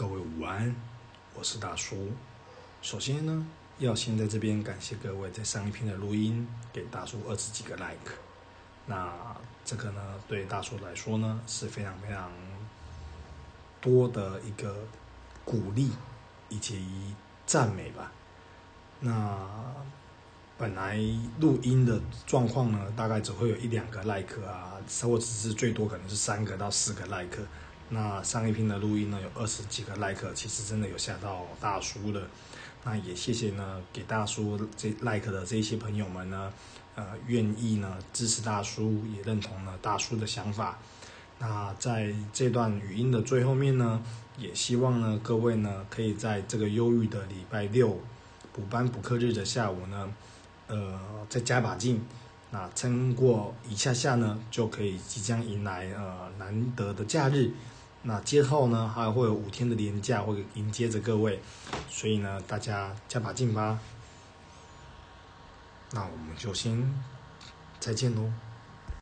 各位午安，我是大叔。首先呢，要先在这边感谢各位在上一篇的录音给大叔二十几个 like。那这个呢，对大叔来说呢是非常非常多的一个鼓励以及赞美吧。那本来录音的状况呢，大概只会有一两个 like 啊，或者是最多可能是三个到四个 like。那上一篇的录音呢，有二十几个 like，其实真的有吓到大叔了。那也谢谢呢，给大叔这 like 的这些朋友们呢，呃，愿意呢支持大叔，也认同了大叔的想法。那在这段语音的最后面呢，也希望呢各位呢，可以在这个忧郁的礼拜六补班补课日的下午呢，呃，再加把劲。那撑过一下下呢，就可以即将迎来呃难得的假日。那之后呢，还会有五天的年假会迎接着各位，所以呢，大家加把劲吧。那我们就先再见喽。